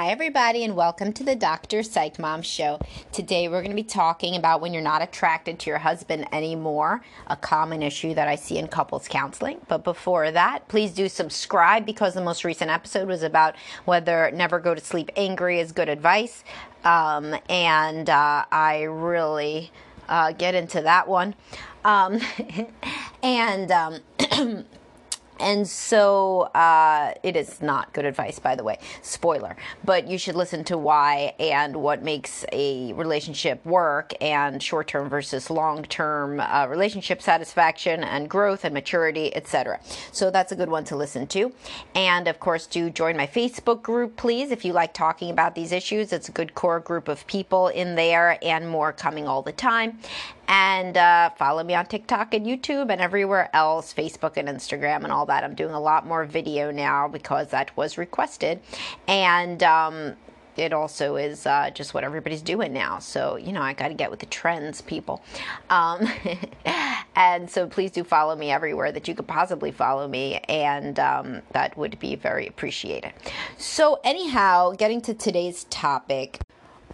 Hi, everybody, and welcome to the Dr. Psych Mom Show. Today, we're going to be talking about when you're not attracted to your husband anymore, a common issue that I see in couples counseling. But before that, please do subscribe because the most recent episode was about whether never go to sleep angry is good advice. Um, and uh, I really uh, get into that one. Um, and um, And so uh, it is not good advice, by the way. Spoiler. But you should listen to why and what makes a relationship work and short term versus long term uh, relationship satisfaction and growth and maturity, etc. So that's a good one to listen to. And of course, do join my Facebook group, please, if you like talking about these issues. It's a good core group of people in there and more coming all the time. And uh, follow me on TikTok and YouTube and everywhere else, Facebook and Instagram and all that. I'm doing a lot more video now because that was requested. And um, it also is uh, just what everybody's doing now. So, you know, I got to get with the trends, people. Um, and so please do follow me everywhere that you could possibly follow me, and um, that would be very appreciated. So, anyhow, getting to today's topic.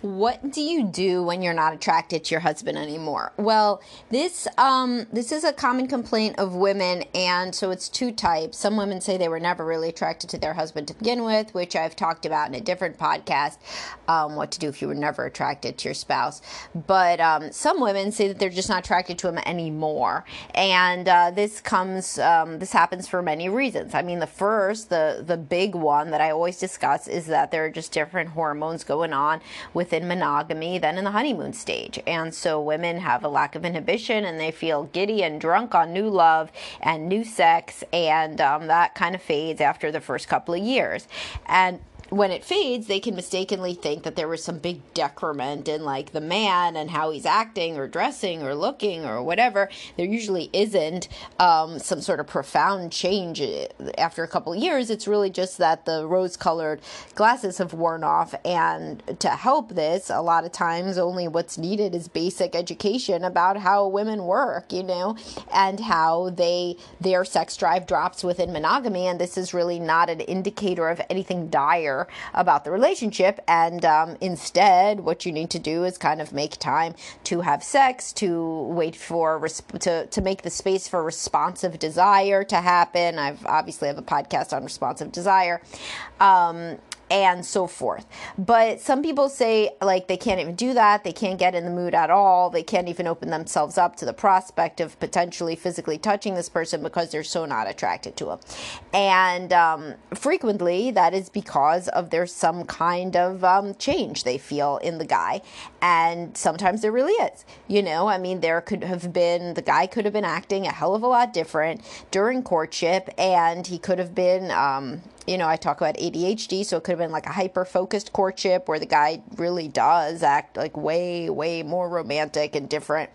What do you do when you're not attracted to your husband anymore? Well, this um, this is a common complaint of women, and so it's two types. Some women say they were never really attracted to their husband to begin with, which I've talked about in a different podcast. Um, what to do if you were never attracted to your spouse? But um, some women say that they're just not attracted to him anymore, and uh, this comes um, this happens for many reasons. I mean, the first, the the big one that I always discuss is that there are just different hormones going on with within monogamy than in the honeymoon stage. And so women have a lack of inhibition and they feel giddy and drunk on new love and new sex, and um, that kind of fades after the first couple of years. And when it fades, they can mistakenly think that there was some big decrement in like the man and how he's acting or dressing or looking or whatever. There usually isn't um, some sort of profound change uh, after a couple years. It's really just that the rose colored glasses have worn off. And to help this, a lot of times only what's needed is basic education about how women work, you know, and how they their sex drive drops within monogamy. And this is really not an indicator of anything dire about the relationship. And um, instead, what you need to do is kind of make time to have sex, to wait for, resp- to, to make the space for responsive desire to happen. I've obviously have a podcast on responsive desire. Um, and so forth. But some people say like they can't even do that. They can't get in the mood at all. They can't even open themselves up to the prospect of potentially physically touching this person because they're so not attracted to him. And um, frequently that is because of there's some kind of um, change they feel in the guy. And sometimes there really is. You know, I mean, there could have been, the guy could have been acting a hell of a lot different during courtship and he could have been, um, you know, I talk about ADHD, so it could have been like a hyper focused courtship where the guy really does act like way, way more romantic and different.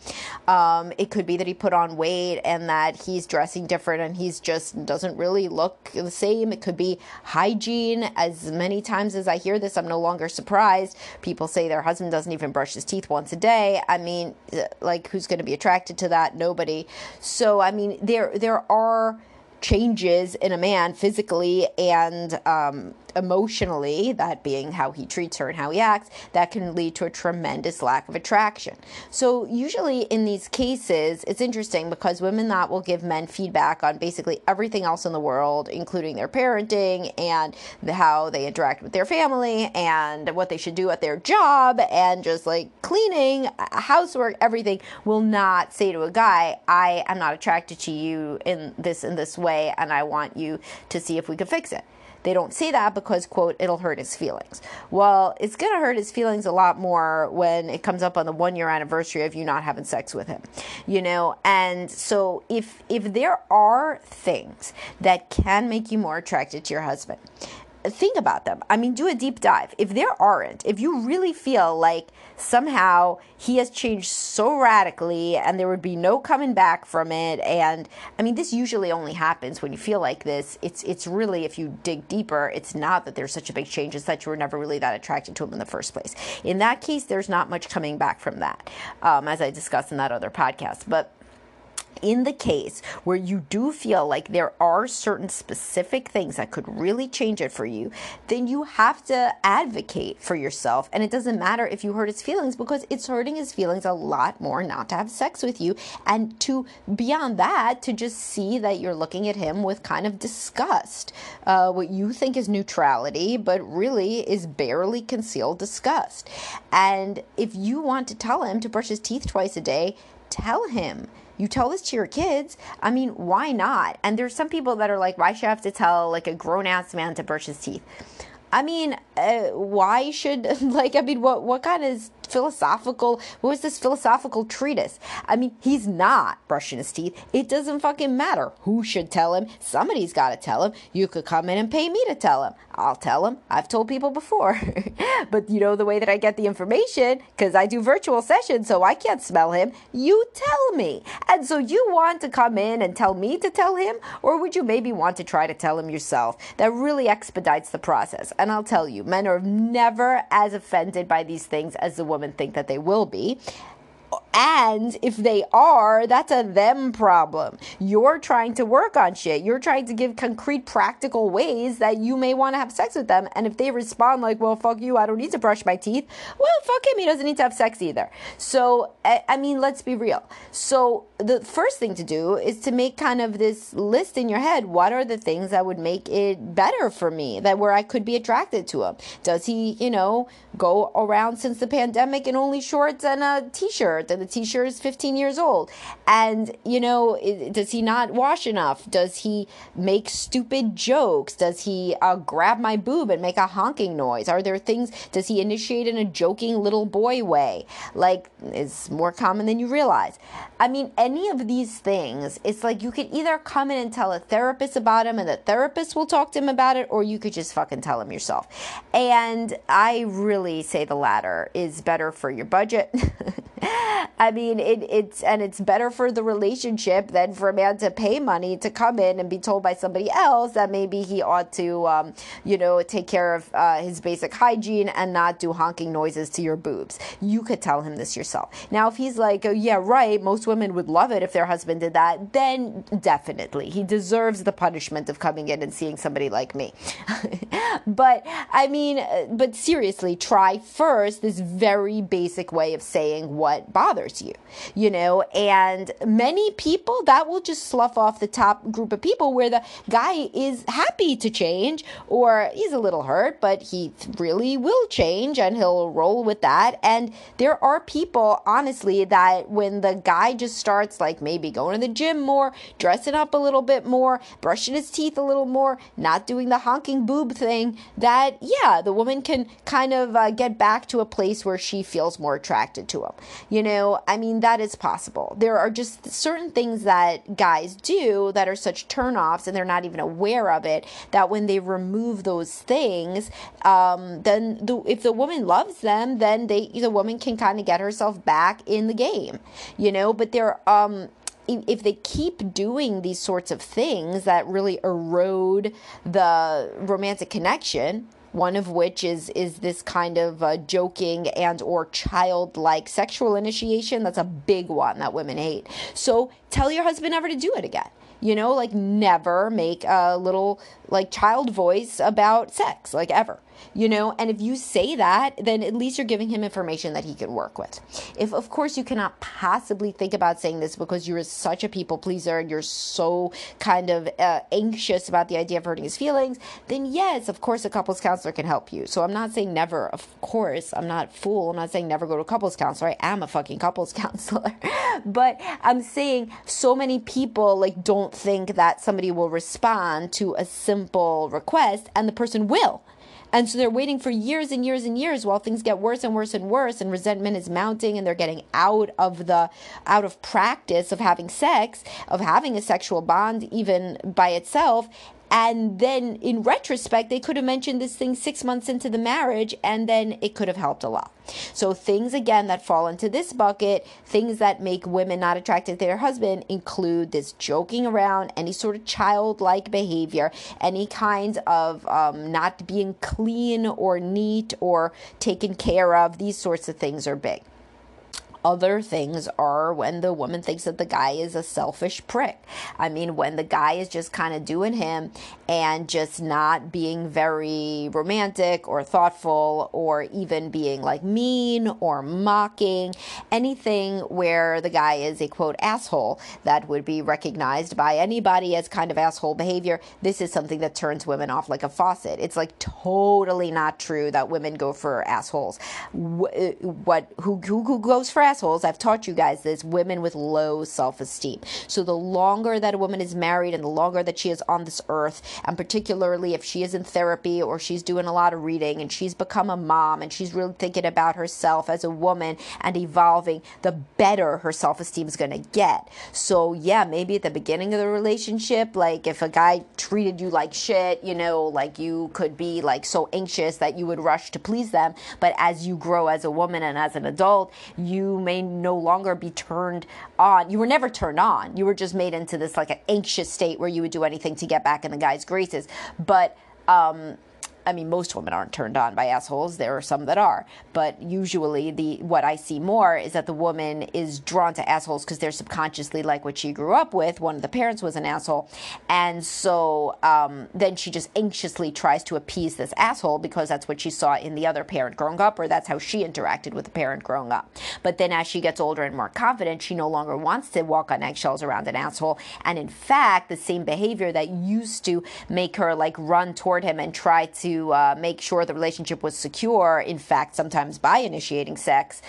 Um, it could be that he put on weight and that he's dressing different and he's just doesn't really look the same. It could be hygiene. As many times as I hear this, I'm no longer surprised. People say their husband doesn't even brush his teeth once a day. I mean, like, who's going to be attracted to that? Nobody. So, I mean, there there are changes in a man physically and um, emotionally, that being how he treats her and how he acts, that can lead to a tremendous lack of attraction. So, usually in these cases, it's interesting because women that will give men feedback on basically everything else in the world, including their parenting and how they interact with their family and what they should do at their job and just like cleaning, housework, everything, will not say to a guy, I am not attracted to you in this in this way and I want you to see if we can fix it. They don't say that because, quote, it'll hurt his feelings. Well, it's going to hurt his feelings a lot more when it comes up on the one year anniversary of you not having sex with him, you know? And so if, if there are things that can make you more attracted to your husband, think about them. I mean, do a deep dive. If there aren't, if you really feel like somehow he has changed so radically and there would be no coming back from it, and I mean, this usually only happens when you feel like this. It's it's really if you dig deeper, it's not that there's such a big change; it's that you were never really that attracted to him in the first place. In that case, there's not much coming back from that, um, as I discussed in that other podcast, but in the case where you do feel like there are certain specific things that could really change it for you, then you have to advocate for yourself. And it doesn't matter if you hurt his feelings because it's hurting his feelings a lot more not to have sex with you. And to beyond that, to just see that you're looking at him with kind of disgust, uh, what you think is neutrality, but really is barely concealed disgust. And if you want to tell him to brush his teeth twice a day, tell him you tell this to your kids. I mean, why not? And there's some people that are like, why should I have to tell like a grown ass man to brush his teeth? I mean, uh, why should like I mean, what what kind of philosophical what was this philosophical treatise? I mean, he's not brushing his teeth. It doesn't fucking matter who should tell him. Somebody's got to tell him. You could come in and pay me to tell him. I'll tell him. I've told people before, but you know the way that I get the information because I do virtual sessions, so I can't smell him. You tell me, and so you want to come in and tell me to tell him, or would you maybe want to try to tell him yourself? That really expedites the process. And I'll tell you, men are never as offended by these things as the women think that they will be. And if they are, that's a them problem. You're trying to work on shit. You're trying to give concrete, practical ways that you may want to have sex with them. And if they respond like, well, fuck you, I don't need to brush my teeth, well, fuck him, he doesn't need to have sex either. So, I mean, let's be real. So, the first thing to do is to make kind of this list in your head. What are the things that would make it better for me, that where I could be attracted to him? Does he, you know, go around since the pandemic in only shorts and a t shirt? And the t-shirt is 15 years old. And you know does he not wash enough? Does he make stupid jokes? Does he uh, grab my boob and make a honking noise? Are there things does he initiate in a joking little boy way? Like it's more common than you realize. I mean any of these things it's like you could either come in and tell a therapist about him and the therapist will talk to him about it or you could just fucking tell him yourself. And i really say the latter is better for your budget I mean, it, it's and it's better for the relationship than for a man to pay money to come in and be told by somebody else that maybe he ought to, um, you know, take care of uh, his basic hygiene and not do honking noises to your boobs. You could tell him this yourself. Now, if he's like, oh, yeah, right, most women would love it if their husband did that, then definitely he deserves the punishment of coming in and seeing somebody like me. but I mean, uh, but seriously, try first this very basic way of saying what bothers you, you know, and many people that will just slough off the top group of people where the guy is happy to change or he's a little hurt, but he really will change and he'll roll with that. And there are people, honestly, that when the guy just starts like maybe going to the gym more, dressing up a little bit more, brushing his teeth a little more, not doing the honking boob thing, that yeah, the woman can kind of uh, get back to a place where she feels more attracted to him. You know, I mean, that is possible. There are just certain things that guys do that are such turnoffs and they're not even aware of it that when they remove those things, um, then the, if the woman loves them, then they the woman can kind of get herself back in the game, you know. But there, um, if they keep doing these sorts of things that really erode the romantic connection one of which is is this kind of uh, joking and or childlike sexual initiation. That's a big one that women hate. So tell your husband never to do it again. You know like never make a little like child voice about sex like ever you know? And if you say that then at least you're giving him information that he can work with. If of course you cannot possibly think about saying this because you're such a people pleaser and you're so kind of uh, anxious about the idea of hurting his feelings then yes of course a couples counselor can help you. So i'm not saying never of course. I'm not fool. I'm not saying never go to a couples counselor. I am a fucking couples counselor. But i'm saying so many people like don't think that somebody will respond to a simple request and the person will and so they're waiting for years and years and years while things get worse and worse and worse and resentment is mounting and they're getting out of the out of practice of having sex, of having a sexual bond even by itself and then in retrospect, they could have mentioned this thing six months into the marriage and then it could have helped a lot. So, things again that fall into this bucket, things that make women not attracted to their husband include this joking around, any sort of childlike behavior, any kinds of um, not being clean or neat or taken care of. These sorts of things are big. Other things are when the woman thinks that the guy is a selfish prick. I mean, when the guy is just kind of doing him and just not being very romantic or thoughtful or even being like mean or mocking, anything where the guy is a quote asshole that would be recognized by anybody as kind of asshole behavior. This is something that turns women off like a faucet. It's like totally not true that women go for assholes. What who who, who goes for assholes? I've taught you guys this. Women with low self-esteem. So the longer that a woman is married and the longer that she is on this earth, and particularly if she is in therapy or she's doing a lot of reading and she's become a mom and she's really thinking about herself as a woman and evolving, the better her self-esteem is going to get. So yeah, maybe at the beginning of the relationship, like if a guy treated you like shit, you know, like you could be like so anxious that you would rush to please them. But as you grow as a woman and as an adult, you may no longer be turned on. You were never turned on. You were just made into this like an anxious state where you would do anything to get back in the guy's graces. But um, I mean, most women aren't turned on by assholes. There are some that are, but usually the what I see more is that the woman is drawn to assholes because they're subconsciously like what she grew up with. One of the parents was an asshole, and so um, then she just anxiously tries to appease this asshole because that's what she saw in the other parent growing up, or that's how she interacted with the parent growing up. But then as she gets older and more confident, she no longer wants to walk on eggshells around an asshole, and in fact, the same behavior that used to make her like run toward him and try to to uh, make sure the relationship was secure, in fact, sometimes by initiating sex,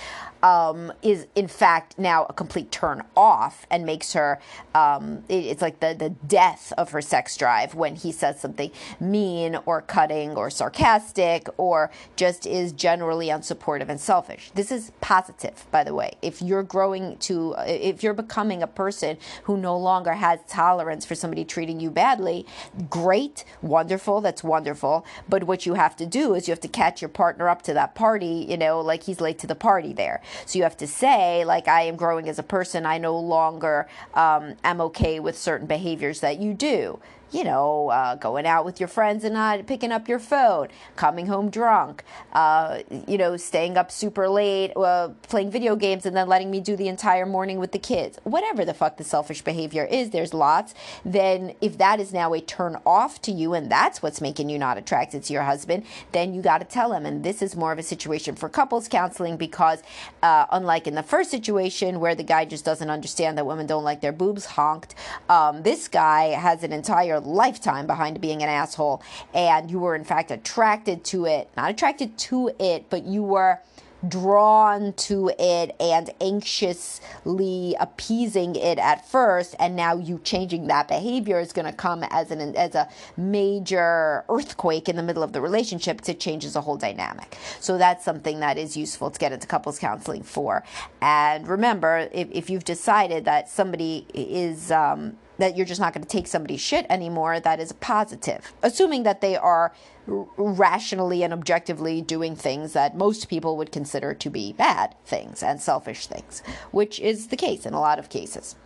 um, is in fact now a complete turn off and makes her, um, it, it's like the, the death of her sex drive when he says something mean or cutting or sarcastic or just is generally unsupportive and selfish. This is positive, by the way. If you're growing to, if you're becoming a person who no longer has tolerance for somebody treating you badly, great, wonderful, that's wonderful. But what you have to do is you have to catch your partner up to that party, you know, like he's late to the party there. So you have to say, like, I am growing as a person. I no longer um, am okay with certain behaviors that you do you know, uh, going out with your friends and not picking up your phone, coming home drunk, uh, you know, staying up super late, uh, playing video games, and then letting me do the entire morning with the kids. Whatever the fuck the selfish behavior is, there's lots. Then, if that is now a turn off to you and that's what's making you not attracted to your husband, then you got to tell him. And this is more of a situation for couples counseling because, uh, unlike in the first situation where the guy just doesn't understand that women don't like their boobs honked, um, this guy has an entire lifetime behind being an asshole, and you were in fact attracted to it, not attracted to it, but you were drawn to it and anxiously appeasing it at first. And now you changing that behavior is going to come as an as a major earthquake in the middle of the relationship it changes the whole dynamic. So that's something that is useful to get into couples counseling for. And remember if, if you've decided that somebody is um, that you're just not going to take somebody's shit anymore, that is a positive. Assuming that they are rationally and objectively doing things that most people would consider to be bad things and selfish things, which is the case in a lot of cases.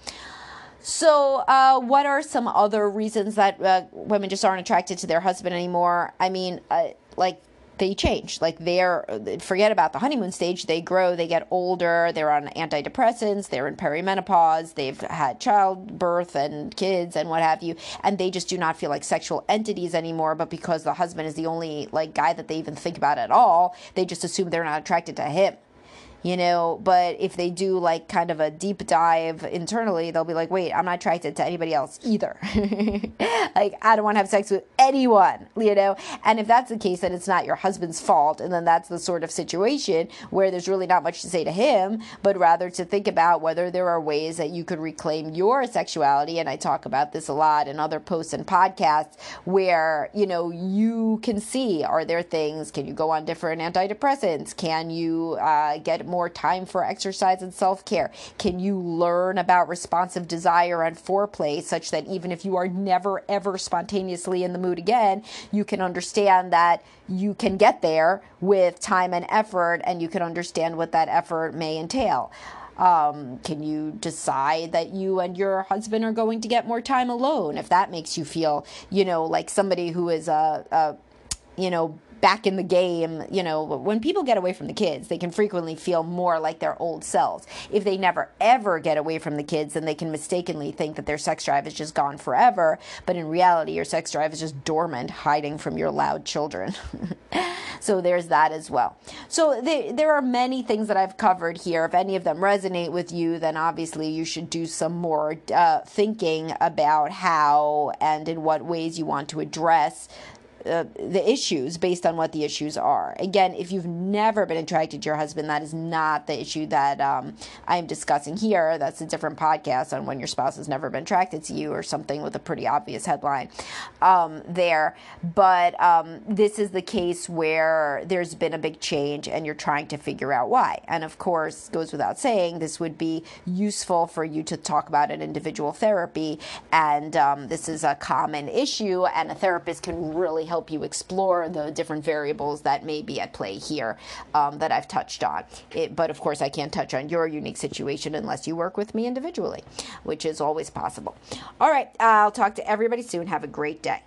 So, uh, what are some other reasons that uh, women just aren't attracted to their husband anymore? I mean, uh, like they change. Like they're forget about the honeymoon stage. They grow, they get older, they're on antidepressants, they're in perimenopause, they've had childbirth and kids and what have you, and they just do not feel like sexual entities anymore. But because the husband is the only like guy that they even think about at all, they just assume they're not attracted to him you know but if they do like kind of a deep dive internally they'll be like wait i'm not attracted to anybody else either like i don't want to have sex with anyone you know? And if that's the case then it's not your husband's fault and then that's the sort of situation where there's really not much to say to him but rather to think about whether there are ways that you could reclaim your sexuality. And i talk about this a lot in other posts and podcasts where you know you can see are there things can you go on different antidepressants? Can you uh, get more time for exercise and self care? Can you learn about responsive desire and foreplay such that even if you are never ever spontaneously in the mood again, you can understand that you can get there with time and effort and you can understand what that effort may entail? Um, can you decide that you and your husband are going to get more time alone if that makes you feel, you know, like somebody who is a, a you know, back in the game, you know, when people get away from the kids, they can frequently feel more like their old selves. If they never ever get away from the kids, then they can mistakenly think that their sex drive is just gone forever. But in reality, your sex drive is just dormant, hiding from your loud children. so there's that as well. So there, are many things that I've covered here. If any of them resonate with you, then obviously you should do some more uh, thinking about how and in what ways you want to address uh, the issues based on what the issues are. Again, if you've never been attracted to your husband, that is not the issue that um, I'm discussing here. That's a different podcast on when your spouse has never been attracted to you or something with a pretty obvious headline um, there. But um, this is the case where there's been a big change and you're trying to figure out why. And of course, goes without saying, this would be useful for you to talk about in individual therapy. And um, this is a common issue, and a therapist can really help help you explore the different variables that may be at play here um, that I've touched on. It, but of course, I can't touch on your unique situation unless you work with me individually, which is always possible. All right, I'll talk to everybody soon. Have a great day.